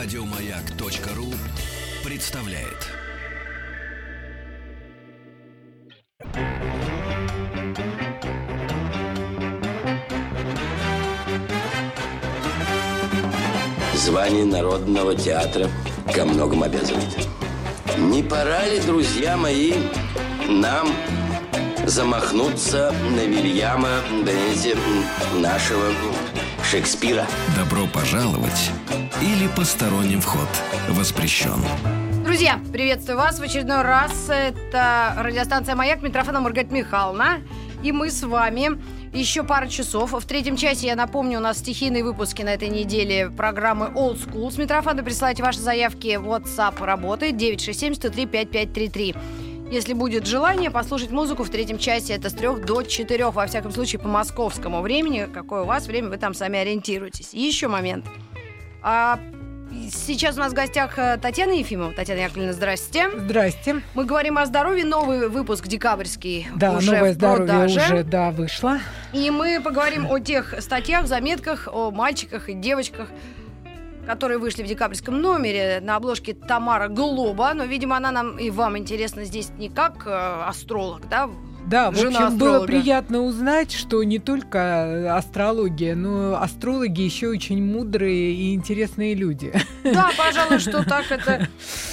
Радиомаяк.ру представляет. Звание Народного театра ко многому обязывает. Не пора ли, друзья мои, нам замахнуться на Вильяма, знаете, нашего Шекспира? Добро пожаловать или посторонним вход воспрещен. Друзья, приветствую вас в очередной раз. Это радиостанция «Маяк», Митрофана Маргарита Михайловна. И мы с вами еще пару часов. В третьем часе, я напомню, у нас стихийные выпуски на этой неделе программы Old School. С Митрофана присылайте ваши заявки. WhatsApp работает 967-103-5533. Если будет желание послушать музыку в третьем часе, это с трех до четырех, во всяком случае, по московскому времени. Какое у вас время, вы там сами ориентируетесь. И еще момент. А, Сейчас у нас в гостях э, Татьяна Ефимова. Татьяна Яковлевна, здрасте. Здрасте. Мы говорим о здоровье. Новый выпуск декабрьский Да, уже новое в здоровье продаже. уже, да, вышло. И мы поговорим о тех статьях, заметках, о мальчиках и девочках, которые вышли в декабрьском номере на обложке Тамара Глоба. Но, видимо, она нам и вам интересна здесь не как э, астролог, да? Да, в Жена общем, было астролога. приятно узнать, что не только астрология, но астрологи еще очень мудрые и интересные люди. Да, пожалуй, что так это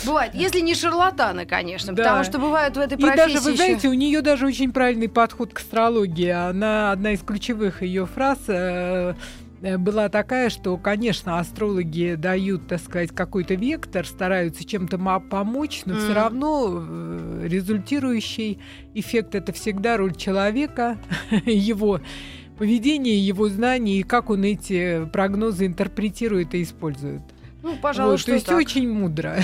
бывает. Если не шарлатаны, конечно, Да. потому что бывают в этой И профессии даже, вы знаете, у нее даже очень правильный подход к астрологии. Она одна из ключевых ее фраз э, была такая, что, конечно, астрологи дают, так сказать, какой-то вектор, стараются чем-то помочь, но все Мгм. равно э, результирующий эффект это всегда роль человека, его поведение, его знания и как он эти прогнозы интерпретирует и использует. Ну, пожалуй, Вот, что то есть так. очень мудро.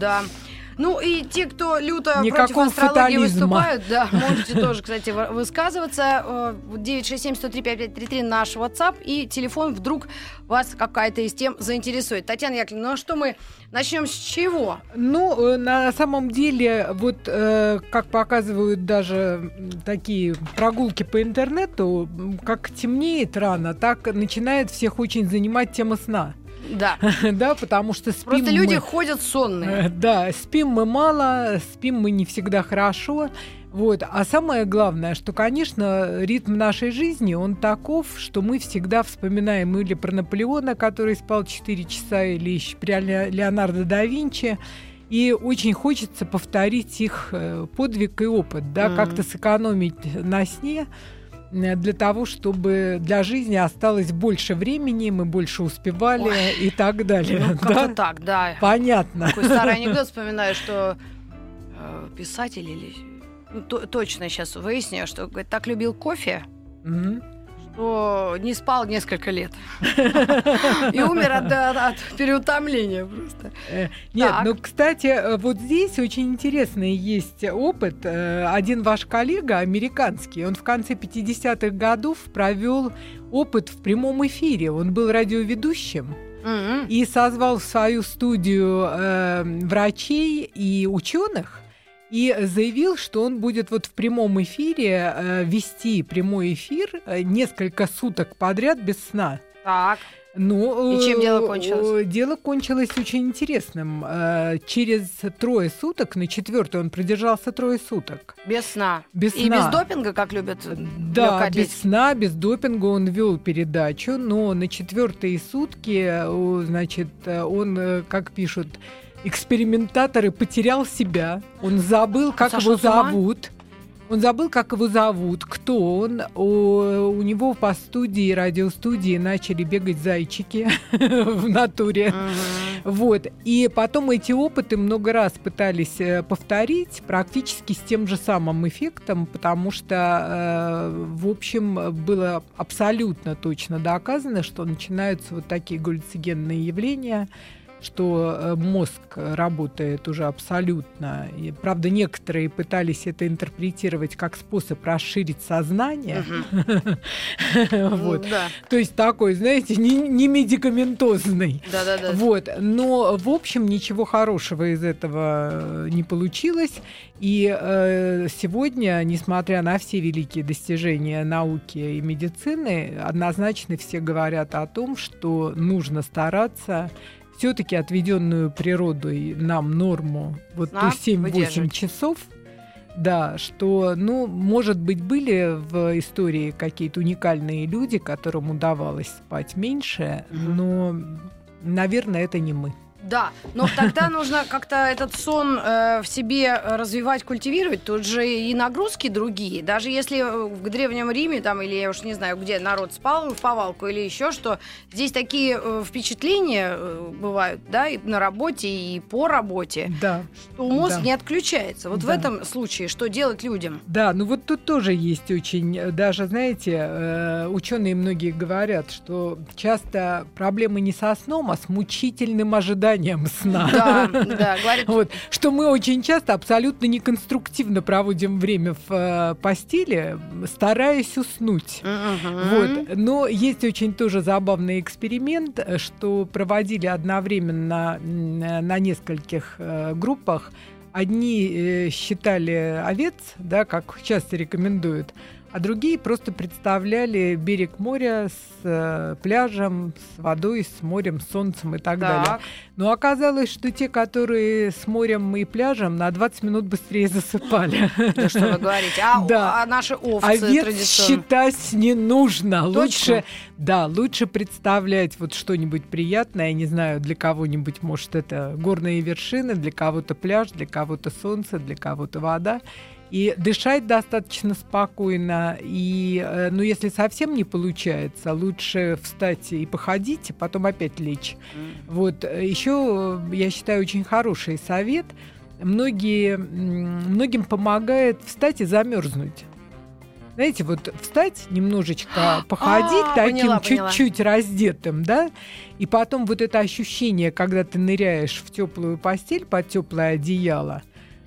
Да. Ну и те, кто люто Никакого против астрологии фатализма. выступают, да, можете тоже, кстати, вы- высказываться. Э, 967-103-5533 наш WhatsApp и телефон вдруг вас какая-то из тем заинтересует. Татьяна Яковлевна, ну а что мы начнем с чего? Ну, э, на самом деле, вот э, как показывают даже такие прогулки по интернету, как темнеет рано, так начинает всех очень занимать тема сна. Да. да, потому что спим Просто люди мы- ходят сонные. Э, Да, спим мы мало, спим мы не всегда хорошо. Вот. А самое главное, что, конечно, ритм нашей жизни, он таков, что мы всегда вспоминаем или про Наполеона, который спал 4 часа, или еще про Ле- Леонардо да Винчи. И очень хочется повторить их э, подвиг и опыт, да, Мгм. как-то сэкономить на сне для того, чтобы для жизни осталось больше времени, мы больше успевали и так далее. Ну, как-то да? так, да. Понятно. Такой старый анекдот вспоминаю, что э, писатель или... ну, то- точно сейчас выясню, что говорит, так любил кофе, Мгм. Что не спал несколько лет. И умер от, от переутомления просто. Э, Нет, Так. ну, кстати, э, вот здесь очень интересный есть опыт. Э, Один ваш коллега, американский, он в конце 50-х годов провел опыт в прямом эфире. Он был радиоведущим и созвал в свою студию э, врачей и ученых и заявил, что он будет вот в прямом эфире э, вести прямой эфир э, несколько суток подряд без сна. Так. Ну, И чем э, дело кончилось? Дело кончилось очень интересным. Через трое суток, на четвертый он продержался трое суток. Без сна. Без И сна. без допинга, как любят Да, без сна, без допинга он вел передачу, но на четвертые сутки, значит, он, как пишут, экспериментаторы потерял себя, он забыл, как сошел его зовут. Он забыл, как его зовут, кто он. У, у него по студии, радиостудии начали бегать зайчики в натуре. Вот. И потом эти опыты много раз пытались э, повторить, практически с тем же самым эффектом, потому что, э, в общем, было абсолютно точно доказано, что начинаются вот такие галлюцигенные явления, что э, мозг работает уже абсолютно. И, правда, некоторые пытались это интерпретировать как способ расширить сознание. Вот. Ну, Да. То есть такой, знаете, не, медикаментозный. Вот, но в общем ничего хорошего из этого э, не получилось. И э, сегодня, несмотря на все великие достижения науки и медицины, однозначно все говорят о том, что нужно стараться все-таки отведенную природой нам норму, вот Сна ту 7-8 выдерживать. часов, да, что, ну, может быть, были в истории какие-то уникальные люди, которым удавалось спать меньше, Мгм. но, наверное, это не мы. Да, но тогда нужно как-то этот сон э, в себе развивать, культивировать. Тут же и нагрузки другие. Даже если э, в Древнем Риме, там, или я уж не знаю, где народ спал в повалку или еще что, здесь такие э, впечатления э, бывают, да, и на работе, и по работе, Да. что мозг Да. не отключается. Вот в Да. этом случае что делать людям? Да, ну вот тут тоже есть очень, даже, знаете, ученые многие говорят, что часто проблемы не со сном, а с мучительным ожиданием сна. Да, да, говорит, Вот, что мы очень часто абсолютно неконструктивно проводим время в э, постели, стараясь уснуть. мгм. Вот. Но есть очень тоже забавный эксперимент, что проводили одновременно э, на нескольких э, группах. Одни э, считали овец, да, как часто рекомендуют, а другие просто представляли берег моря с э, пляжем, с водой, с морем, с солнцем и так, далее. Так, Но оказалось, что те, которые с морем и пляжем, на 20 минут быстрее засыпали. да что вы говорите. А, Да. а наши овцы Овец считать не нужно. Точно? Лучше, да, лучше представлять вот что-нибудь приятное. Я не знаю, для кого-нибудь, может, это горные вершины, для кого-то пляж, для кого-то солнце, для кого-то вода. И дышать достаточно спокойно. И, э, ну, если совсем не получается, лучше встать и походить, и потом опять лечь. Вот еще, я считаю, очень хороший совет. Многие, многим помогает встать и замерзнуть. Знаете, вот встать, немножечко походить А, таким поняла, поняла. чуть-чуть раздетым, да, и потом вот это ощущение, когда ты ныряешь в теплую постель под теплое одеяло,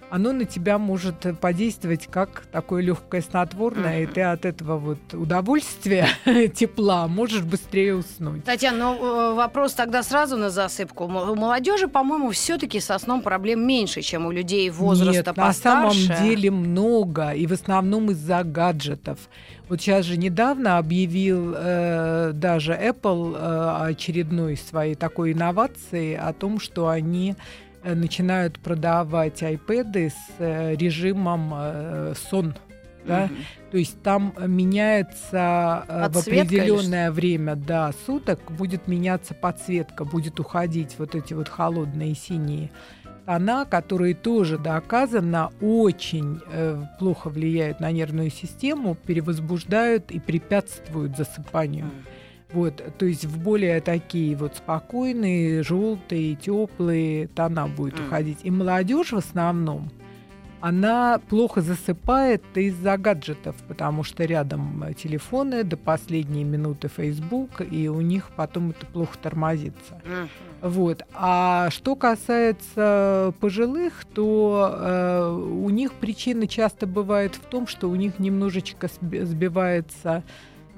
оно на тебя может э, подействовать как такое легкое снотворное, и Мгм. ты от этого вот удовольствия, тепла можешь быстрее уснуть. Татьяна, ну э, вопрос тогда сразу на засыпку. У молодежи, по-моему, все-таки со сном проблем меньше, чем у людей возраста Нет, на самом постарше. деле много, и в основном из-за гаджетов. Вот сейчас же недавно объявил э, даже Apple э, очередной своей такой инновации о том, что они начинают продавать iPad с э, режимом э, сон. Да? Мгм. То есть там э, меняется э, в Подсветка или определенное время да, суток, будет меняться подсветка, будет уходить вот эти вот холодные синие тона, которые тоже доказано очень э, плохо влияют на нервную систему, перевозбуждают и препятствуют засыпанию. М. Вот, то есть в более такие вот спокойные, желтые, теплые тона будет М. уходить. И молодежь в основном, она плохо засыпает из-за гаджетов, потому что рядом э, телефоны, до последней минуты Facebook, и у них потом это плохо тормозится. Мгм. Вот. А что касается пожилых, то э, у них причина часто бывает в том, что у них немножечко сби- сбивается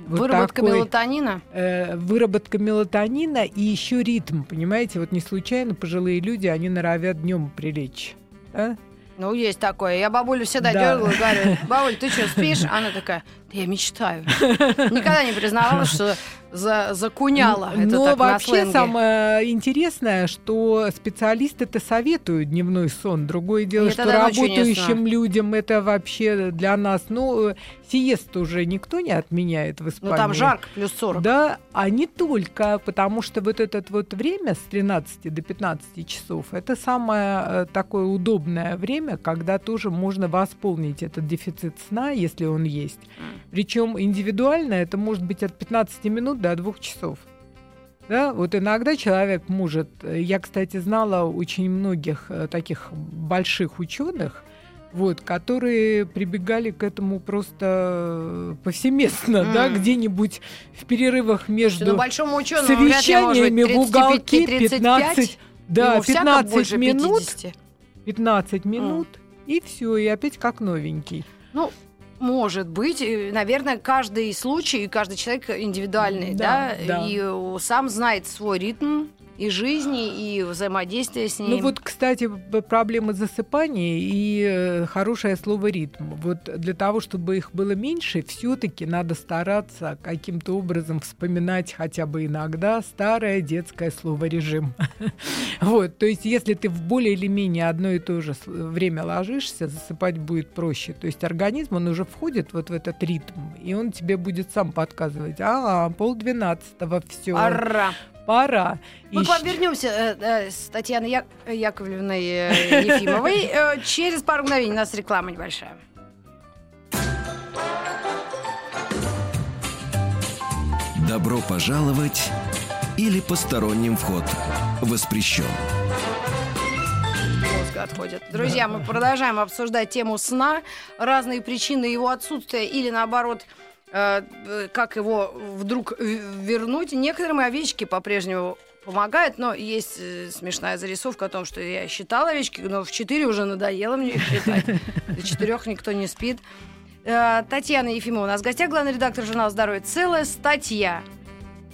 вот Выработка такой, мелатонина? э, выработка мелатонина и еще ритм. Понимаете, вот не случайно пожилые люди, они норовят днем прилечь. да? Ну, есть такое. Я бабулю всегда Да. дергала и говорю, бабуль, ты что, спишь? Она такая, я мечтаю. Никогда не признавалась, что за, закуняла. Это Но так вообще самое интересное, что специалисты-то советуют дневной сон. Другое дело, Я что работающим людям это вообще для нас, ну, сиест уже никто не отменяет в Ну, Испании. там жарко, плюс 40. Да, а не только, потому что вот это вот время с 13 до 15 часов, это самое э, такое удобное время, когда тоже можно восполнить этот дефицит сна, если он есть. Причем индивидуально это может быть от 15 минут до 2 часов. Да, вот иногда человек может... э, Я, кстати, знала очень многих э, таких больших ученых, вот, которые прибегали к этому просто э, повсеместно, да, М. где-нибудь в перерывах между Ну, большому ученому быть совещаниями в уголке 35, 15, да, Ему всяко 15 больше минут, 50. 15 минут, и все, и опять как новенький. Ну, может быть. И, Наверное, каждый случай, каждый человек индивидуальный, да, Да, да. и э, сам знает свой ритм и жизни, и взаимодействия с ним. Ну вот, кстати, проблемы засыпания и э, хорошее слово ритм. Вот для того, чтобы их было меньше, все-таки надо стараться каким-то образом вспоминать хотя бы иногда старое детское слово режим. Вот, то есть, если ты в более или менее одно и то же время ложишься, засыпать будет проще. То есть организм, он уже входит вот в этот ритм, и он тебе будет сам подсказывать. А, полдвенадцатого, все. Пора пора. Мы к вам вернемся э, э, с Татьяной Я... Яковлевной э, Ефимовой. Э, через пару мгновений у нас реклама небольшая. Добро пожаловать или посторонним вход воспрещен. Мозг отходит. Друзья, мы продолжаем обсуждать тему сна, разные причины его отсутствия или наоборот Э, как его вдруг вернуть. Некоторым овечки по-прежнему помогают, но есть э, смешная зарисовка о том, что я считала овечки, но в 4 уже надоело мне их считать. До 4 никто не спит. Э, Татьяна Ефимова у нас в гостях, главный редактор журнала «Здоровье». Целая статья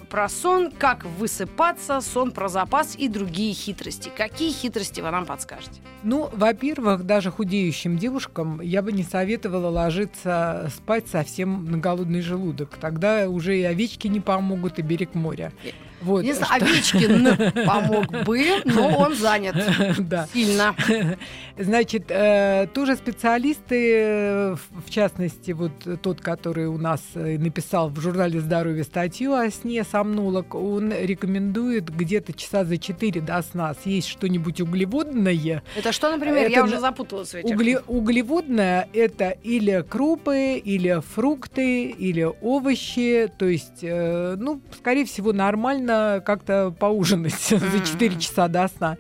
про сон, как высыпаться, сон про запас и другие хитрости. Какие хитрости вы нам подскажете? Ну, во-первых, даже худеющим девушкам я бы не советовала ложиться спать совсем на голодный желудок. Тогда уже и овечки не помогут, и берег моря. Вот, что... Овечкин помог бы, но он занят да. сильно. Значит, э, тоже специалисты, э, в частности, вот тот, который у нас э, написал в журнале «Здоровье» статью о сне сомнолог, он рекомендует где-то часа за 4 до сна съесть что-нибудь углеводное. Это что, например? Это, Я уже запуталась в этих. Угле, углеводное – это или крупы, или фрукты, или овощи, то есть, э, ну, скорее всего, нормально нормально как-то поужинать за 4 часа до сна.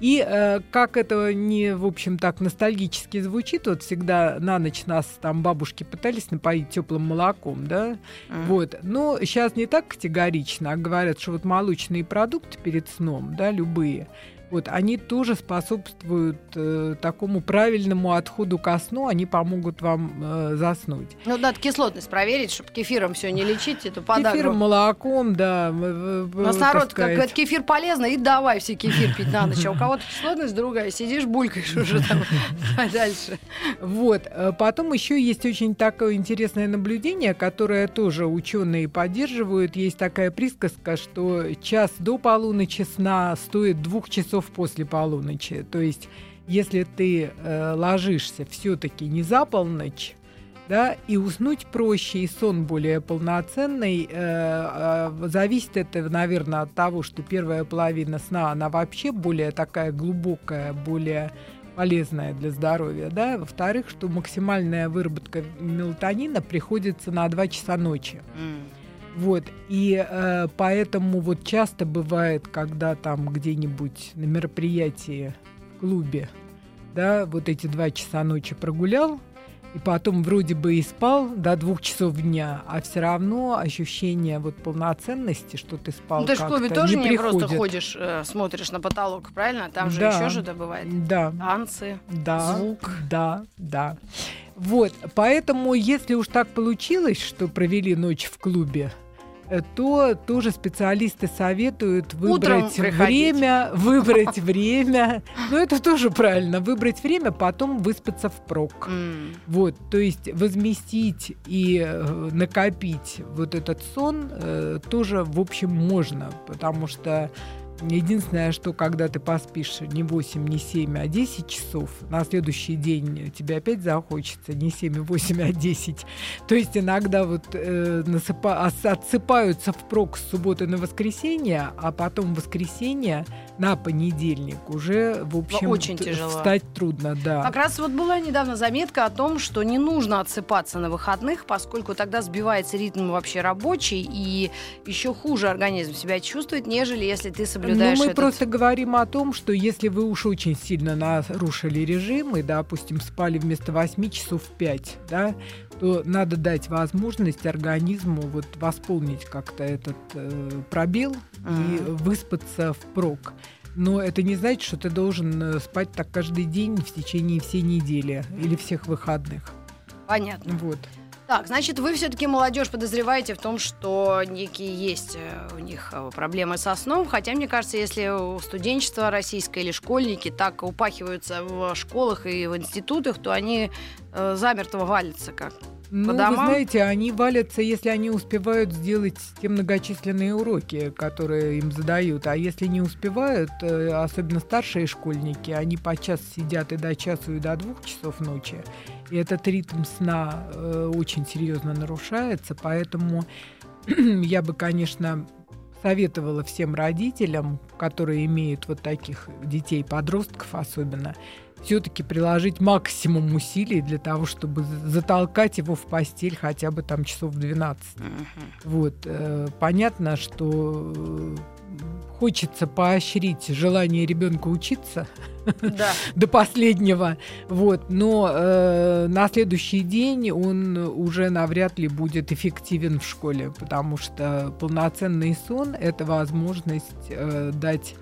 И э, как это не, в общем, так ностальгически звучит, вот всегда на ночь нас там бабушки пытались напоить теплым молоком, да, вот. Но сейчас не так категорично, а говорят, что вот молочные продукты перед сном, да, любые, вот, они тоже способствуют э, такому правильному отходу ко сну, они помогут вам э, заснуть. Ну, надо кислотность проверить, чтобы кефиром все не лечить, эту подагру. Кефиром, молоком, да. У нас народ, как говорит, кефир полезно, и давай все кефир пить на ночь. А у кого-то кислотность другая, сидишь, булькаешь уже там дальше. Вот. Э, потом еще есть очень такое интересное наблюдение, которое тоже ученые поддерживают. Есть такая присказка, что час до полуночи сна стоит двух часов часов после полуночи. То есть, если ты э, ложишься все-таки не за полночь, да, и уснуть проще, и сон более полноценный. Э, э, зависит это, наверное, от того, что первая половина сна, она вообще более такая глубокая, более полезная для здоровья, да. Во-вторых, что максимальная выработка мелатонина приходится на 2 часа ночи. Mm. Вот, и э, поэтому вот часто бывает, когда там где-нибудь на мероприятии в клубе, да, вот эти два часа ночи прогулял, и потом вроде бы и спал до двух часов дня, а все равно ощущение вот полноценности, что ты спал, ну, ты в клубе тоже не, не просто ходишь, э, смотришь на потолок, правильно? Там же да, еще что-то бывает. Да. Танцы, да, звук. Да, да. Вот, поэтому, если уж так получилось, что провели ночь в клубе, то тоже специалисты советуют выбрать время, выбрать время. Ну, это тоже правильно. Выбрать время, потом выспаться впрок. Mm. Вот, то есть возместить и э, накопить вот этот сон э, тоже, в общем, можно, потому что Единственное, что когда ты поспишь не 8, не 7, а 10 часов, на следующий день тебе опять захочется не 7, 8, а 10. То есть иногда вот э, насыпа, отсыпаются впрок с субботы на воскресенье, а потом воскресенье на понедельник уже, в общем, очень тяжело. встать трудно, да. Как раз вот была недавно заметка о том, что не нужно отсыпаться на выходных, поскольку тогда сбивается ритм вообще рабочий, и еще хуже организм себя чувствует, нежели если ты соблюдаешь Ну, мы этот... просто говорим о том, что если вы уж очень сильно нарушили режим и, допустим, спали вместо 8 часов 5, да, то надо дать возможность организму вот восполнить как-то этот э, пробел mm-hmm. и выспаться впрок. Но это не значит, что ты должен э, спать так каждый день в течение всей недели или всех выходных. Понятно. Вот. Так, значит, вы все-таки молодежь подозреваете в том, что некие есть э, у них э, проблемы со сном. Хотя, мне кажется, если у студенчества российское или школьники так упахиваются в школах и в институтах, то они э, замертво валятся как ну, домам? вы знаете, они валятся, если они успевают сделать те многочисленные уроки, которые им задают. А если не успевают, э, особенно старшие школьники, они по час сидят и до часу, и до двух часов ночи. И этот ритм сна э, очень серьезно нарушается, поэтому я бы, конечно, советовала всем родителям, которые имеют вот таких детей, подростков особенно, все-таки приложить максимум усилий для того, чтобы затолкать его в постель хотя бы там часов 12. Uh-huh. Вот. Э, понятно, что э, хочется поощрить желание ребенка учиться да. до последнего, вот, но э, на следующий день он уже навряд ли будет эффективен в школе, потому что полноценный сон – это возможность э, дать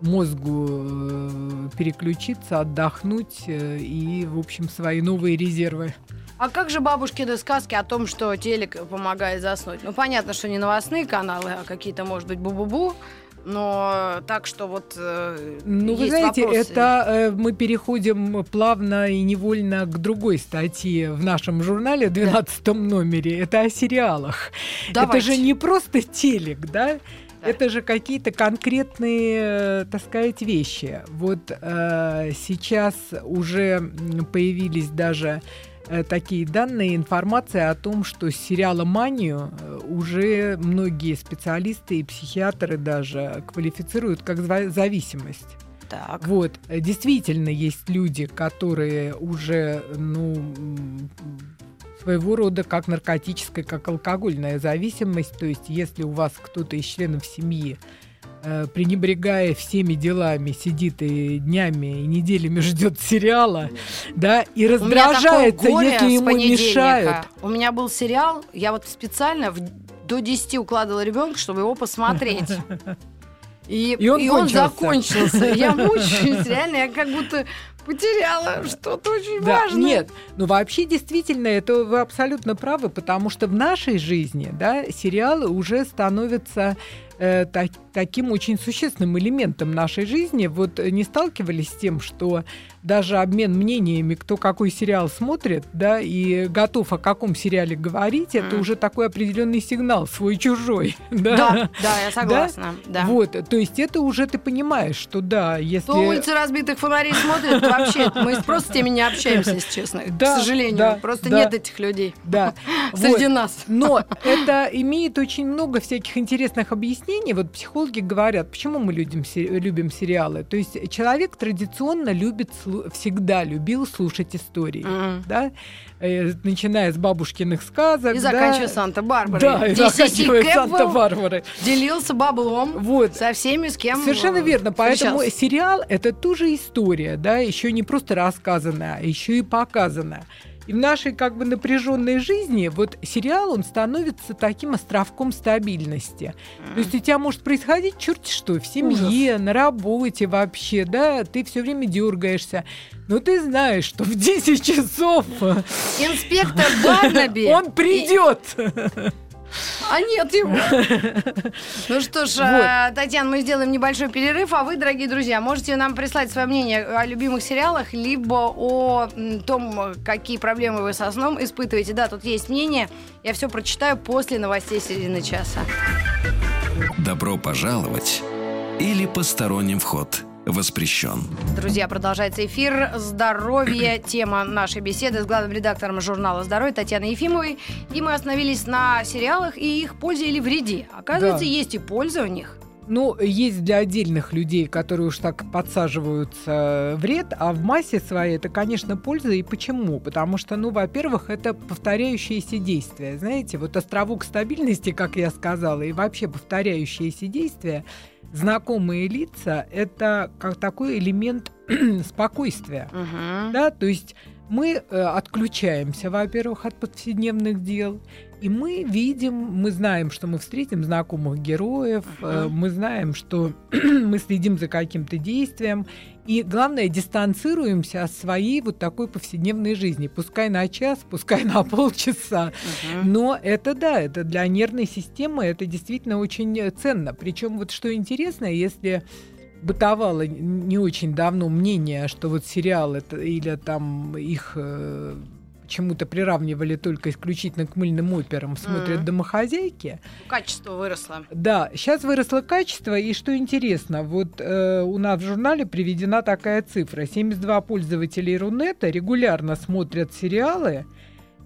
мозгу э, переключиться, отдохнуть э, и, в общем, свои новые резервы. А как же бабушкины сказки о том, что телек помогает заснуть? Ну, понятно, что не новостные каналы, а какие-то, может быть, бу-бу-бу. Но так что вот э, Ну, вы знаете, вопросы. это э, мы переходим плавно и невольно к другой статье в нашем журнале, 12 да. номере. Это о сериалах. Давайте. Это же не просто телек, да? Это же какие-то конкретные, так сказать, вещи. Вот э, сейчас уже появились даже э, такие данные, информация о том, что сериала «Манию» э, уже многие специалисты и психиатры даже квалифицируют как зависимость. Так. Вот, действительно есть люди, которые уже, ну, своего рода как наркотическая, как алкогольная зависимость. То есть, если у вас кто-то из членов семьи э, пренебрегая всеми делами, сидит и днями, и неделями ждет сериала, да, и раздражается, если ему мешают. У меня был сериал, я вот специально в, до 10 укладывала ребенка, чтобы его посмотреть. И, и, он, и он закончился. Я мучаюсь, реально, я как будто потеряла что-то очень да, важное. Нет, ну вообще действительно, это вы абсолютно правы, потому что в нашей жизни, да, сериалы уже становятся э, так, таким очень существенным элементом нашей жизни. Вот не сталкивались с тем, что даже обмен мнениями, кто какой сериал смотрит, да, и готов о каком сериале говорить, mm. это уже такой определенный сигнал свой-чужой. Да? да, да, я согласна. Да? Да. Вот, то есть это уже ты понимаешь, что да, если... Кто улицы разбитых фонарей смотрит, вообще мы просто с теми не общаемся, если честно. Да, к сожалению, да, просто да, нет этих людей. Да. Среди вот. нас. Но это имеет очень много всяких интересных объяснений. Вот психологи говорят, почему мы любим, любим сериалы. То есть человек традиционно любит всегда любил слушать истории, mm-hmm. да, э, начиная с бабушкиных сказок, и заканчивая Санта-Барбарой. Да, и заканчивая Санта-Барбарой. Делился баблом вот. со всеми, с кем Совершенно верно. Поэтому сериал — это тоже история, да, еще не просто рассказанная, а еще и показанная. И в нашей как бы напряженной жизни вот сериал, он становится таким островком стабильности. Mm. То есть у тебя может происходить черт что в семье, Ужас. на работе вообще, да, ты все время дергаешься. Но ты знаешь, что в 10 часов инспектор Барнаби он придет. А нет его. Ну что ж, вот. Татьяна, мы сделаем небольшой перерыв, а вы, дорогие друзья, можете нам прислать свое мнение о любимых сериалах, либо о том, какие проблемы вы со сном испытываете. Да, тут есть мнение. Я все прочитаю после новостей середины часа. Добро пожаловать или посторонним вход – воспрещен. Друзья, продолжается эфир «Здоровье». Тема нашей беседы с главным редактором журнала «Здоровье» Татьяной Ефимовой. И мы остановились на сериалах и их пользе или вреде. Оказывается, да. есть и польза в них. Ну, есть для отдельных людей, которые уж так подсаживаются вред, а в массе своей это, конечно, польза. И почему? Потому что, ну, во-первых, это повторяющиеся действия. Знаете, вот островок стабильности, как я сказала, и вообще повторяющиеся действия, знакомые лица – это как такой элемент спокойствия. Uh-huh. Да, то есть мы э, отключаемся, во-первых, от повседневных дел, И мы видим, мы знаем, что мы встретим знакомых героев, uh-huh. мы знаем, что мы следим за каким-то действием, и главное, дистанцируемся от своей вот такой повседневной жизни. Пускай на час, пускай на полчаса. Uh-huh. Но это да, это для нервной системы это действительно очень ценно. Причем вот что интересно, если бытовало не очень давно мнение, что вот сериал это или там их чему-то приравнивали только исключительно к мыльным операм, смотрят mm-hmm. домохозяйки. Качество выросло. Да, сейчас выросло качество, и что интересно, вот э, у нас в журнале приведена такая цифра. 72 пользователей Рунета регулярно смотрят сериалы,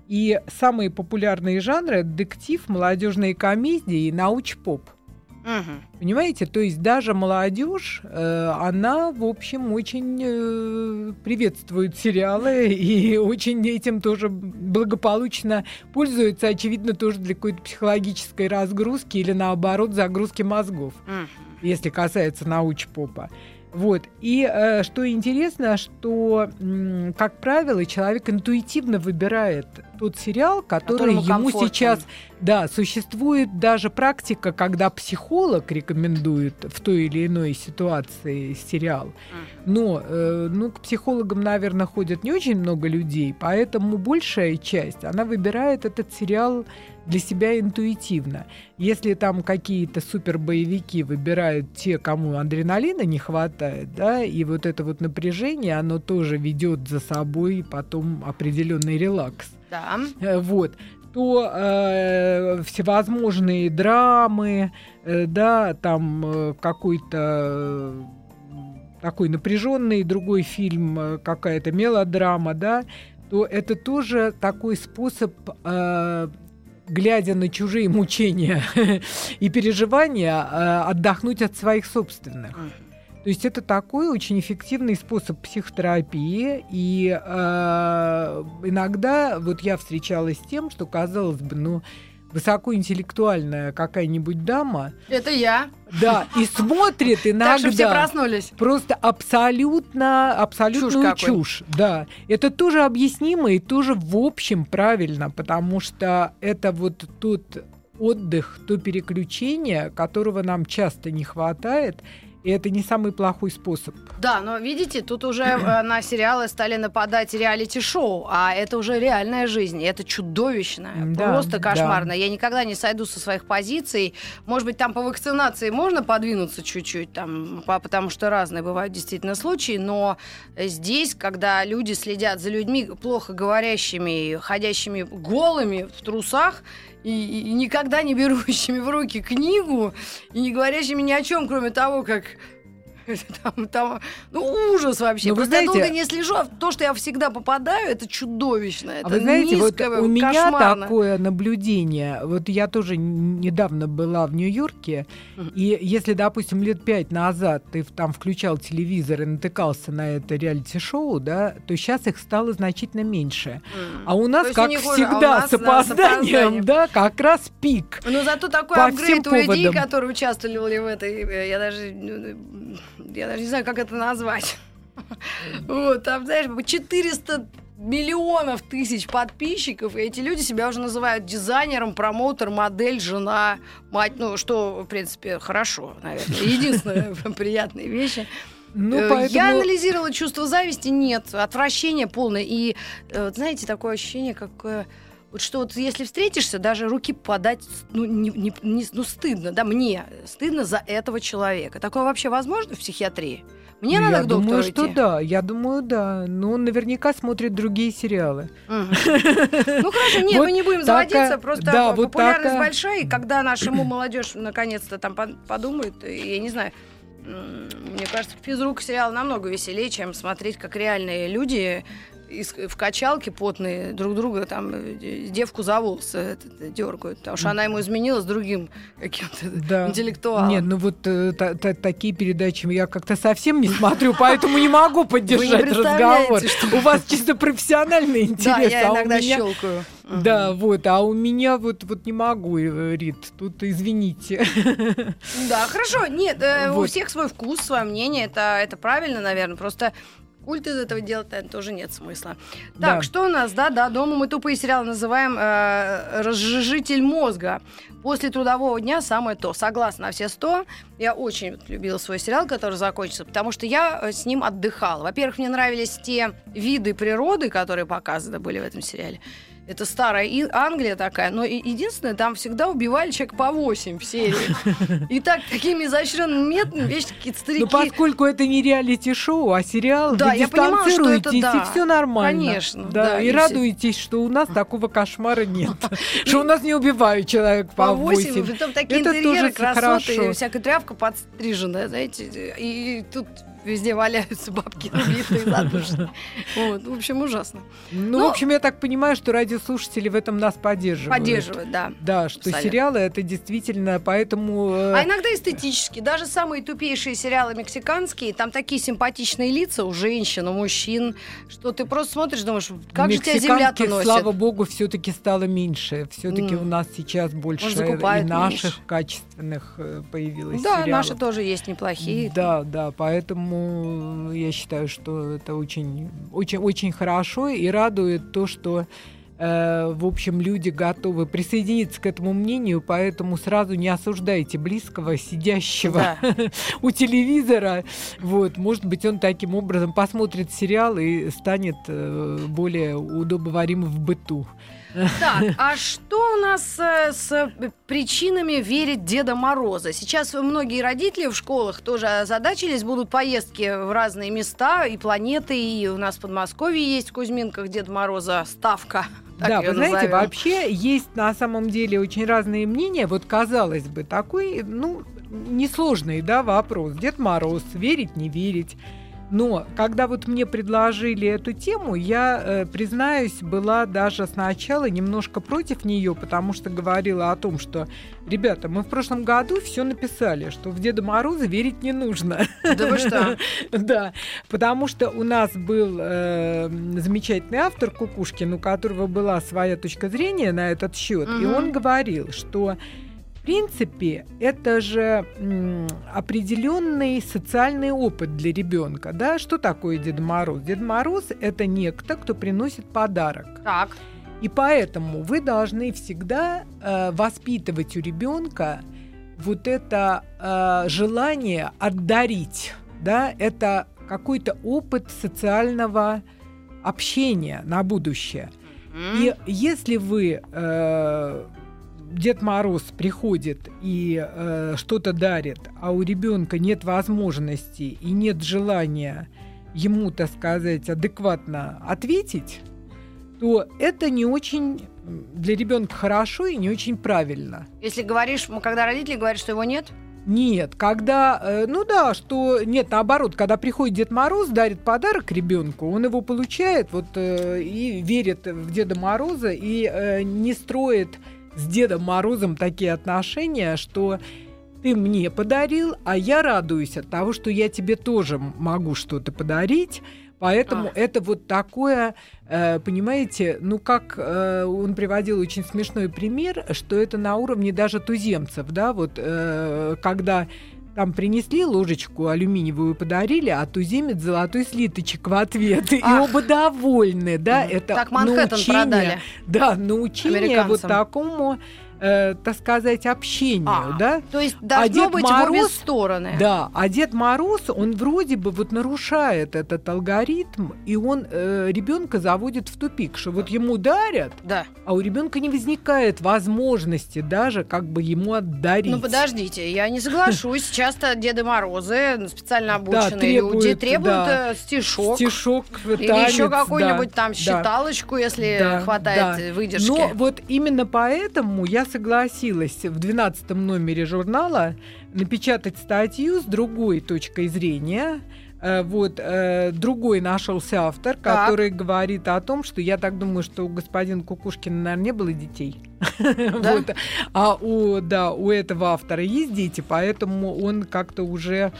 и самые популярные жанры — детектив, молодежные комедии и науч-поп. Угу. Понимаете, то есть даже молодежь, э, она, в общем, очень э, приветствует сериалы и очень этим тоже благополучно пользуется, очевидно, тоже для какой-то психологической разгрузки или наоборот загрузки мозгов, угу. если касается науч-попа. Вот. И э, что интересно, что, м, как правило, человек интуитивно выбирает тот сериал, который ему комфортен. сейчас... Да, существует даже практика, когда психолог рекомендует в той или иной ситуации сериал. Но э, ну, к психологам, наверное, ходят не очень много людей, поэтому большая часть, она выбирает этот сериал для себя интуитивно. Если там какие-то супер боевики выбирают те, кому адреналина не хватает, да, и вот это вот напряжение, оно тоже ведет за собой потом определенный релакс. Да. Э, вот то э, всевозможные драмы, э, да, там э, какой-то э, такой напряженный другой фильм, э, какая-то мелодрама, да, то это тоже такой способ э, глядя на чужие мучения и переживания, э, отдохнуть от своих собственных. То есть это такой очень эффективный способ психотерапии. И э, иногда вот я встречалась с тем, что казалось бы, ну, высокоинтеллектуальная какая-нибудь дама. Это я. Да, и смотрит иногда. Так что все проснулись. Просто абсолютно, абсолютную чушь, чушь. Да, это тоже объяснимо и тоже в общем правильно, потому что это вот тот отдых, то переключение, которого нам часто не хватает, и это не самый плохой способ. Да, но видите, тут уже э, на сериалы стали нападать реалити-шоу, а это уже реальная жизнь. это чудовищное, да, просто кошмарно. Да. Я никогда не сойду со своих позиций. Может быть, там по вакцинации можно подвинуться чуть-чуть, там, потому что разные бывают действительно случаи, но здесь, когда люди следят за людьми, плохо говорящими, ходящими голыми в трусах, и, и никогда не берущими в руки книгу и не говорящими ни о чем, кроме того, как Там, там, ну, ужас вообще. Ну, Просто знаете, я долго не слежу, а то, что я всегда попадаю, это чудовищно. Это а вы знаете, низко, вот у меня такое наблюдение. Вот я тоже недавно была в Нью-Йорке, mm-hmm. и если, допустим, лет пять назад ты там включал телевизор и натыкался на это реалити-шоу, да, то сейчас их стало значительно меньше. Mm-hmm. А у нас, как всегда, а нас, с опозданием, да, как раз пик. Но зато такой апгрейд у людей, которые участвовали в этой, э, я даже ну, я даже не знаю, как это назвать. Вот, там, знаешь, 400 миллионов тысяч подписчиков, и эти люди себя уже называют дизайнером, промоутер, модель, жена, мать, ну, что, в принципе, хорошо, наверное, единственная приятная вещь. Ну, э, поэтому... Я анализировала чувство зависти, нет, отвращение полное. И, э, знаете, такое ощущение, как вот что вот если встретишься, даже руки подать, ну, не, не, не, ну стыдно, да, мне стыдно за этого человека. Такое вообще возможно в психиатрии? Мне ну, надо я к доктору думаю, идти. что да, я думаю, да. Но он наверняка смотрит другие сериалы. Ну хорошо, нет, мы не будем заводиться, просто популярность большая, и когда нашему молодежь наконец-то там подумает, я не знаю, мне кажется, физрук сериал намного веселее, чем смотреть, как реальные люди в качалке потные друг друга там э, девку за волосы дергают, потому что она ему изменила с другим каким-то да. интеллектуалом. Нет, ну вот э, та, та, такие передачи я как-то совсем не смотрю, поэтому не могу поддержать разговор. У вас чисто профессиональный интерес. Да, я а иногда щелкаю. Да, вот, а у меня вот, вот не могу, э, Рит, тут извините. Да, хорошо, нет, у всех свой вкус, свое мнение, это, это правильно, наверное, просто культ из этого делать, наверное, тоже нет смысла. Да. Так, что у нас? Да, да, дома мы тупые сериалы называем э, разжижитель мозга. После трудового дня самое то. Согласна на все сто. Я очень любила свой сериал, который закончится, потому что я э, с ним отдыхала. Во-первых, мне нравились те виды природы, которые показаны были в этом сериале. Это старая И- Англия такая, но единственное, там всегда убивали человек по 8 в серии. И так, такими изощренными методами, вечно какие-то старики. Ну, поскольку это не реалити-шоу, а сериал, Да, вы я понимала, что это да. и все нормально. Конечно, Да, да, и, и все- радуетесь, что у нас такого кошмара нет. Что у нас не убивают человек по по 8, 8. притом такие Это интерьеры, тоже красоты, хорошо. всякая тряпка подстриженная, знаете, и тут везде валяются бабки убитые, задушенные. Вот, в общем, ужасно. Ну, Ну, в общем, я так понимаю, что радиослушатели в этом нас поддерживают. Поддерживают, да. Да, что Абсолютно. сериалы это действительно, поэтому... э, А иногда эстетически. Даже самые тупейшие сериалы мексиканские, там такие симпатичные лица у женщин, у мужчин, что ты просто смотришь, думаешь, как же тебя мексиканских, носит. слава богу, все-таки стало меньше. Все-таки М. у нас сейчас больше и наших меньше. качественных э, появилось Да, сериалов. наши тоже есть неплохие. Да, да, поэтому э, я считаю, что это очень, очень, очень хорошо и радует то, что э, в общем, люди готовы присоединиться к этому мнению, поэтому сразу не осуждайте близкого, сидящего Да. у телевизора. Вот, может быть, он таким образом посмотрит сериал и станет э, более удобоварим в быту. Так, а что у нас э, с причинами верить Деда Мороза? Сейчас многие родители в школах тоже озадачились, будут поездки в разные места и планеты, и у нас в Подмосковье есть в Кузьминках Деда Мороза ставка. так да, вы знаете, назовем. вообще есть на самом деле очень разные мнения. Вот казалось бы, такой, ну, несложный, да, вопрос. Дед Мороз, верить, не верить. Но когда вот мне предложили эту тему, я, э, признаюсь, была даже сначала немножко против нее, потому что говорила о том, что, ребята, мы в прошлом году все написали, что в Деда Мороза верить не нужно. Да вы что? Да, потому что у нас был э, замечательный автор Кукушкин, у которого была своя точка зрения на этот счет, и он говорил, что принципе это же определенный социальный опыт для ребенка, да? Что такое Дед Мороз? Дед Мороз это некто, кто приносит подарок. Так, И поэтому вы должны всегда э, воспитывать у ребенка вот это э, желание отдарить, да, это какой-то опыт социального общения на будущее. И если вы э, Дед Мороз приходит и э, что-то дарит, а у ребенка нет возможности и нет желания ему, так сказать, адекватно ответить, то это не очень для ребенка хорошо и не очень правильно. если говоришь, когда родители говорят, что его нет, Нет, когда, э, ну да, что нет, наоборот, когда приходит Дед Мороз, дарит подарок ребенку, он его получает, вот э, и верит в Деда Мороза и э, не строит с Дедом Морозом такие отношения, что ты мне подарил, а я радуюсь от того, что я тебе тоже могу что-то подарить. Поэтому А. это вот такое, э, понимаете, ну как э, он приводил очень смешной пример, что это на уровне даже туземцев, да, вот э, когда там принесли ложечку алюминиевую подарили, а туземец золотой слиточек в ответ. И Ах. оба довольны, да, это так Манхэттен научение, продали. Да, научение вот такому, э, так сказать, общению, А, да. То есть должно Дед быть в обе Мороз- стороны. Да, а Дед Мороз, он вроде бы вот нарушает этот алгоритм, и он ребенка заводит в тупик, что вот ему дарят, Да. а у ребенка не возникает возможности даже как бы ему отдарить. Ну подождите, я не соглашусь. Часто Деды Морозы, специально обученные требуют, люди, требуют да. э, стишок. Стишок, Или еще какую-нибудь да, там да. считалочку, если Да, хватает да. э, выдержки. Но вот именно поэтому я согласилась в 12 номере журнала напечатать статью с другой точкой зрения. Э, Вот э, другой нашелся автор, Так. который говорит о том, что я так думаю, что у господина Кукушкина, наверное, не было детей. Да? Вот. А у, да, у этого автора есть дети, поэтому он как-то уже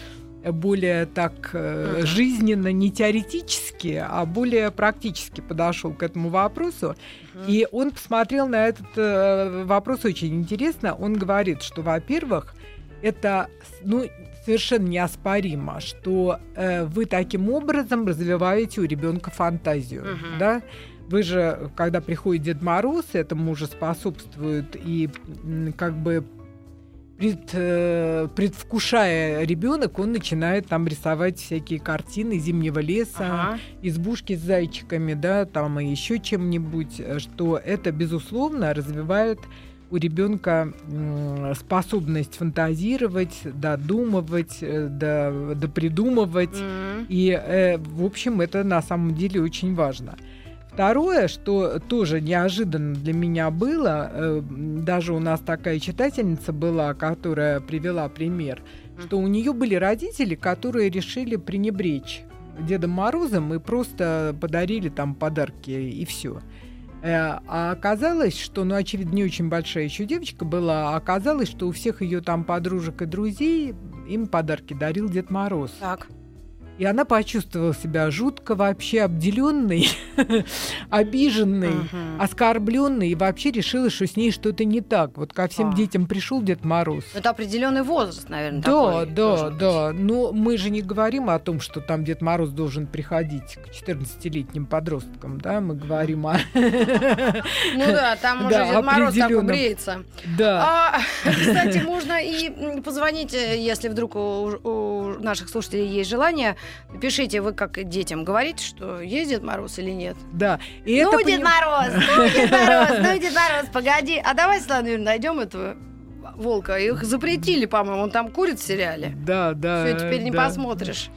более так э, жизненно, не теоретически, а более практически подошел к этому вопросу. И он посмотрел на этот э, вопрос очень интересно. Он говорит, что, во-первых, это ну, совершенно неоспоримо, что э, вы таким образом развиваете у ребенка фантазию, Мгм. да? Вы же, когда приходит Дед Мороз, этому уже способствует и как бы пред, э, предвкушая ребенок, он начинает там рисовать всякие картины зимнего леса, Ага. избушки с зайчиками, да, там и еще чем-нибудь, э, что это, безусловно, развивает у ребенка способность фантазировать, додумывать, э, до, допридумывать. М. И, э, в общем, это на самом деле очень важно. Второе, что тоже неожиданно для меня было, э, даже у нас такая читательница была, которая привела пример, что у нее были родители, которые решили пренебречь Дедом Морозом и просто подарили там подарки и все. А оказалось, что, ну, очевидно, не очень большая еще девочка была, а оказалось, что у всех ее там подружек и друзей им подарки дарил Дед Мороз. Так. И она почувствовала себя жутко вообще обделенной, обиженной, Мгм. оскорбленной и вообще решила, что с ней что-то не так. Вот ко всем А. детям пришел Дед Мороз. Это определенный возраст, наверное, Да, да, должен быть. да. Но мы же не говорим о том, что там Дед Мороз должен приходить к 14-летним подросткам, да, мы говорим о... Ну да, там уже Да, Дед Мороз так убреется. Да. А, кстати, можно и позвонить, э, если вдруг у наших слушателей есть желание. Пишите, вы как детям говорите, что есть Дед Мороз или нет. Да. И ну, это Дед поним- Мороз, ну, Дед Мороз, ну, Дед Мороз, погоди. А давай, Юрьевна, найдем этого волка. Их запретили, по-моему, он там курит в сериале. Да, да. Все, теперь не да. посмотришь.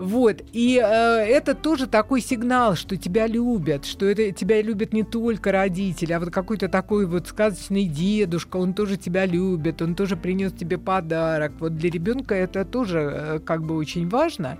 Вот, и э, это тоже такой сигнал, что тебя любят, что это тебя любят не только родители, а вот какой-то такой вот сказочный дедушка, он тоже тебя любит, он тоже принес тебе подарок. Вот для ребенка это тоже э, как бы очень важно.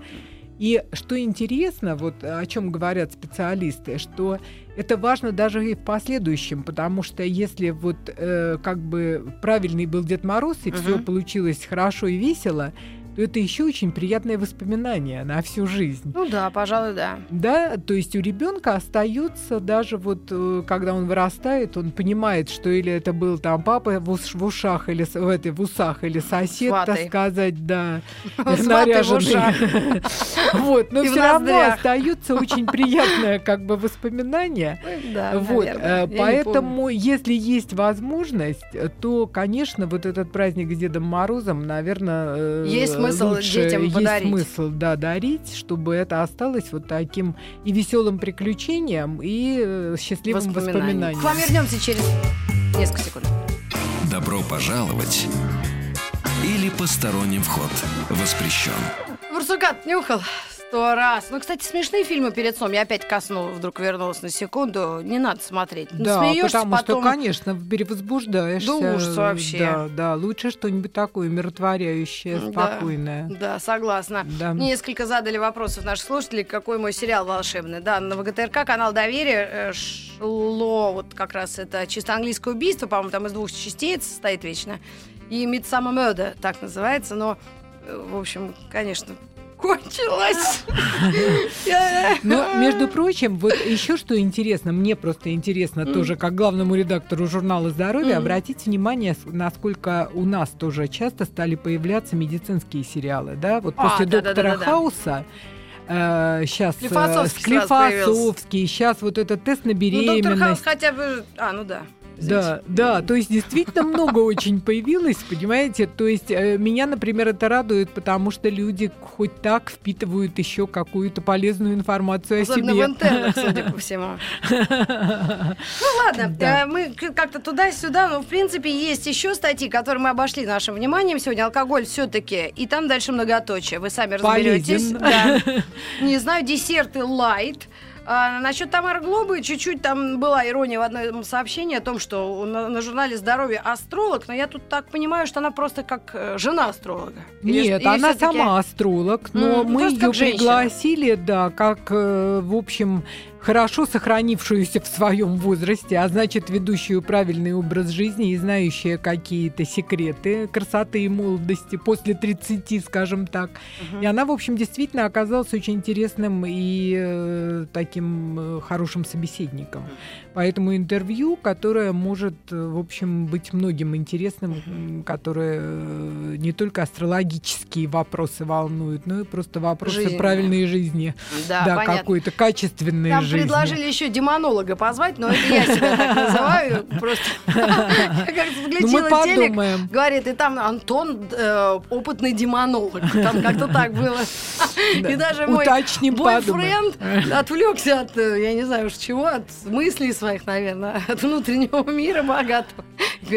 И что интересно, вот о чем говорят специалисты, что это важно даже и в последующем, потому что если вот э, как бы правильный был Дед Мороз и все Мгм. получилось хорошо и весело, то это еще очень приятное воспоминание на всю жизнь. Ну да, пожалуй, да. Да, то есть у ребенка остается даже вот, э, когда он вырастает, он понимает, что или это был там папа в, уш- в ушах или в этой в усах или сосед, Сватай. так сказать, да, наряженный. Вот, но все равно остается очень приятное как бы воспоминание. Вот, э, поэтому, если есть возможность, э, то, конечно, вот этот праздник с Дедом Морозом, наверное, Есть смысл лучше, детям есть подарить. смысл, да, дарить, чтобы это осталось вот таким и веселым приключением, и э, счастливым Воспоминания. воспоминанием. К вам вернемся через несколько секунд. Добро пожаловать или посторонним вход воспрещен. Барсукат нюхал сто раз. Ну, кстати, смешные фильмы перед сном. Я опять ко сну вдруг вернулась на секунду. Не надо смотреть. Ну, Да, смеешься потому потом. что, конечно, перевозбуждаешься. Да ужас вообще. Да, да, лучше что-нибудь такое умиротворяющее, Да. спокойное. Да, согласна. Да. Мне несколько задали вопросов наши слушатели, какой мой сериал волшебный. Да, на ВГТРК канал Доверие э, шло вот как раз это чисто английское убийство, по-моему, там из двух частей это состоит вечно. И Midsummer Murder так называется, но, э, в общем, конечно, кончилось. Но, между прочим, вот еще что интересно, мне просто интересно тоже, как главному редактору журнала «Здоровье», Мгм. обратите внимание, насколько у нас тоже часто стали появляться медицинские сериалы, да? Вот А, после. «Доктора Хауса» сейчас Склифосовский сразу Склифосовский, сейчас вот этот тест на Ну, доктор Хаус беременность. хотя бы... А, ну да. Да, да, то есть действительно много очень появилось, понимаете? То есть э, меня, например, это радует, потому что люди хоть так впитывают еще какую-то полезную информацию о Особенно в себе. интернах, судя по всему. Ну ладно, Да. э, мы как-то туда-сюда, но в принципе есть еще статьи, которые мы обошли нашим вниманием сегодня. Алкоголь все-таки, и там дальше многоточие. Вы сами разберетесь. Да. Не знаю, десерты лайт. А, насчет Тамары Глобы чуть-чуть там была ирония в одном сообщении о том, что на, на журнале «Здоровье» астролог, но я тут так понимаю, что она просто как э, жена астролога. Или- Нет, или она сама астролог, но М, мы ее пригласили, да, как, э, в общем, хорошо сохранившуюся в своем возрасте, а значит, ведущую правильный образ жизни и знающая какие-то секреты красоты и молодости после 30, скажем так. Мгм. И она, в общем, действительно оказалась очень интересным и э, таким таким э, хорошим собеседником. Поэтому интервью, которое может, э, в общем, быть многим интересным, которое э, не только астрологические вопросы волнует, но и просто вопросы Жизнь. правильной жизни. Да, Да, какой-то качественной Там жизни. предложили еще демонолога позвать, но это я себя так называю. Просто как Ну, мы включила телек, говорит, и там Антон э, опытный демонолог. Там как-то так было. И даже мой бойфренд отвлекся от, я не знаю уж чего, от мыслей своих, наверное, от внутреннего мира богатого.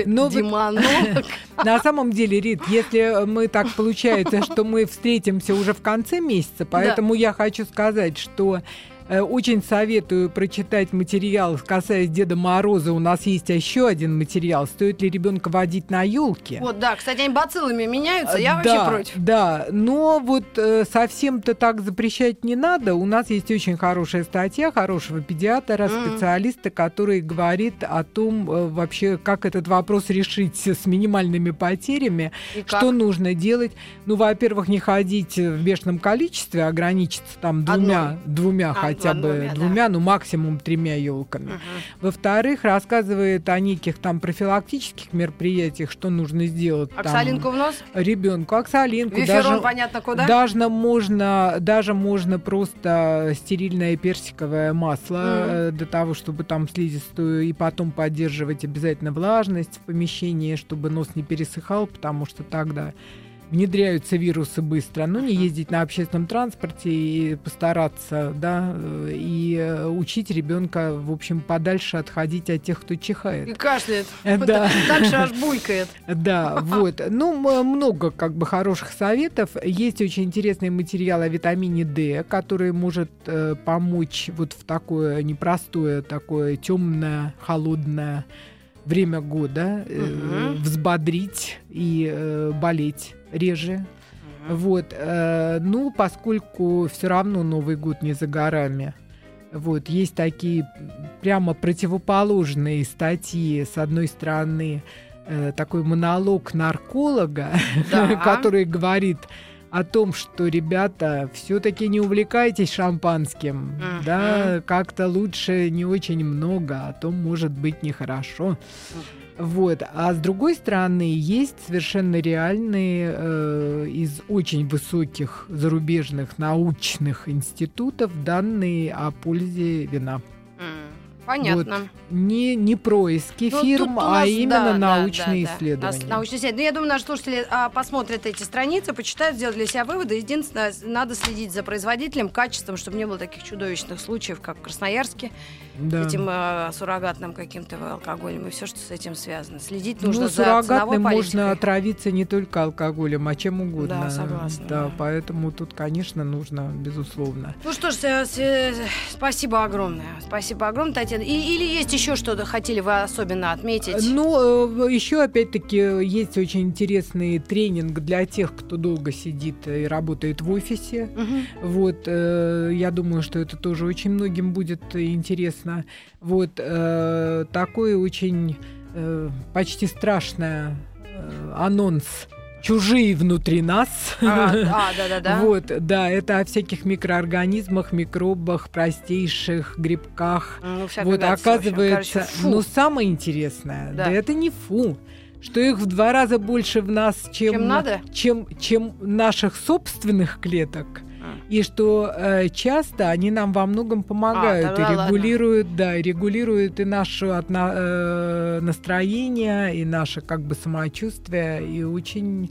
Ну, вот- Демонолог. На самом деле, Рит, если мы так получается, что мы встретимся уже в конце месяца, поэтому я хочу сказать, что очень советую прочитать материал, касаясь Деда Мороза. У нас есть еще один материал. Стоит ли ребенка водить на елке? Вот, да, кстати, они бациллами меняются, я да, вообще против. Да, но вот э, совсем-то так запрещать не надо. У нас есть очень хорошая статья хорошего педиатра, М. специалиста, который говорит о том э, вообще, как этот вопрос решить с минимальными потерями, И как? что нужно делать. Ну, во-первых, не ходить в бешеном количестве, ограничиться там двумя, двумя А, хотя бы, двумя, да. двумя, ну, максимум тремя елками. Мгм. Во-вторых, рассказывает о неких там профилактических мероприятиях, что нужно сделать. там Оксалинку в нос? ребенку, оксалинку, Виферон, даже, понятно, куда? даже можно, даже можно просто стерильное персиковое масло э, для того, чтобы там слизистую и потом поддерживать обязательно влажность в помещении, чтобы нос не пересыхал, потому что тогда внедряются вирусы быстро. Ну, не ездить на общественном транспорте и постараться, да, э, и э, учить ребенка, в общем, подальше отходить от тех, кто чихает. И кашляет. Да. так- же аж буйкает. Да, вот. Ну, много как бы хороших советов. Есть очень интересный материал о витамине D, который может э, помочь вот в такое непростое, такое темное, холодное время года э, Мгм. взбодрить и э, болеть реже. Вот, э, ну, поскольку все равно Новый год не за горами. Вот, есть такие прямо противоположные статьи. С одной стороны, э, такой монолог нарколога, Да. который говорит о том, что, ребята, все-таки не увлекайтесь шампанским, Мгм. да, как-то лучше не очень много, а то может быть нехорошо. Вот. А с другой стороны, есть совершенно реальные э, из очень высоких зарубежных научных институтов данные о пользе вина. Понятно. Не, не происки Ну, фирм, а нас, именно да, да, научные да, да. исследования. Нас- научные исследования. Ну, я думаю, наши слушатели а, посмотрят эти страницы, почитают, сделают для себя выводы. Единственное, надо следить за производителем, качеством, чтобы не было таких чудовищных случаев, как в Красноярске, Да. с этим э, суррогатным каким-то алкоголем и все, что с этим связано. Следить Ну, нужно за ценовой суррогатным можно отравиться не только алкоголем, а чем угодно. Да, согласна, Да, да. поэтому тут, конечно, нужно, безусловно. Ну что ж, спасибо огромное. Спасибо огромное, Татьяна. И- или есть еще что-то, хотели вы особенно отметить? Ну, еще опять-таки есть очень интересный тренинг для тех, кто долго сидит и работает в офисе. Мгм. Вот, э, я думаю, что это тоже очень многим будет интересно. Вот, э, такой очень э, почти страшный э, анонс «Чужие внутри нас». А, да, да, да, да. Вот, да, это о всяких микроорганизмах, микробах, простейших грибках. Ну, Вот, в общем. оказывается, Короче, фу. ну, самое интересное, Да. да. это не фу, что их в два раза больше в нас, чем, Чем надо? чем, чем наших собственных клеток. И что э, часто они нам во многом помогают А, да и ладно. регулируют, да, и регулируют и наше отна- э, настроение, и наше как бы самочувствие, и очень,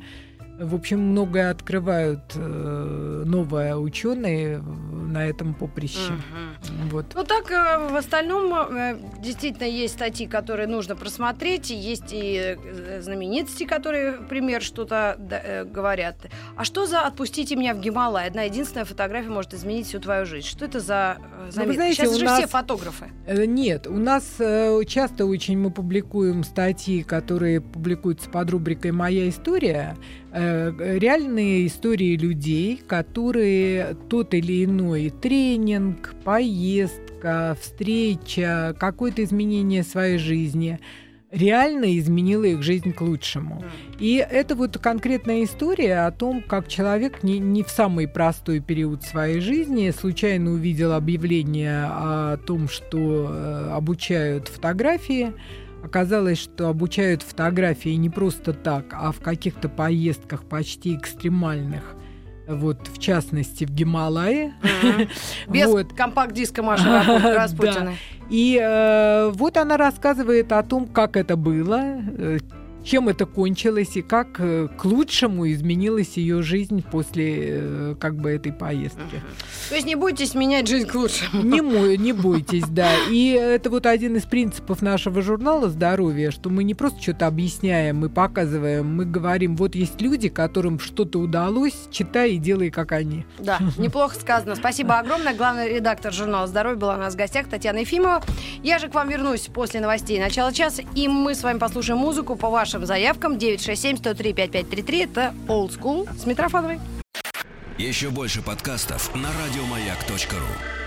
в общем, многое открывают э, новые ученые на этом поприще. Мгм. Вот. Ну так, э, в остальном, э, действительно, есть статьи, которые нужно просмотреть, и есть и э, знаменитости, которые, пример, что-то э, говорят. А что за «Отпустите меня в Гималай»? Одна единственная фотография может изменить всю твою жизнь. Что это за э, заметка? знаете, Сейчас же нас- все фотографы. Э, Нет, у нас часто очень мы публикуем статьи, которые публикуются под рубрикой «Моя история». Э, реальные истории людей, которые тот или иной тренинг, поездка, встреча, какое-то изменение своей жизни реально изменила их жизнь к лучшему. И это вот конкретная история о том, как человек не, не в самый простой период своей жизни случайно увидел объявление о том, что э, обучают фотографии. Оказалось, что обучают фотографии не просто так, а в каких-то поездках почти экстремальных вот в частности в Гималае. Без вот. компакт-диска Маши Распутиной. И э, вот она рассказывает о том, как это было, э, чем это кончилось и как э, к лучшему изменилась ее жизнь после э, как бы этой поездки. Uh-huh. То есть не бойтесь менять жизнь к лучшему. Не, не бойтесь, да. И это вот один из принципов нашего журнала «Здоровье», что мы не просто что-то объясняем, мы показываем, мы говорим, вот есть люди, которым что-то удалось, читай и делай, как они. Да, неплохо сказано. Спасибо огромное. Главный редактор журнала «Здоровье» была у нас в гостях Татьяна Ефимова. Я же к вам вернусь после новостей начала часа, и мы с вами послушаем музыку по вашему вашим заявкам 967-103-5533. Это Old School с Митрофановой. Еще больше подкастов на радиомаяк.ру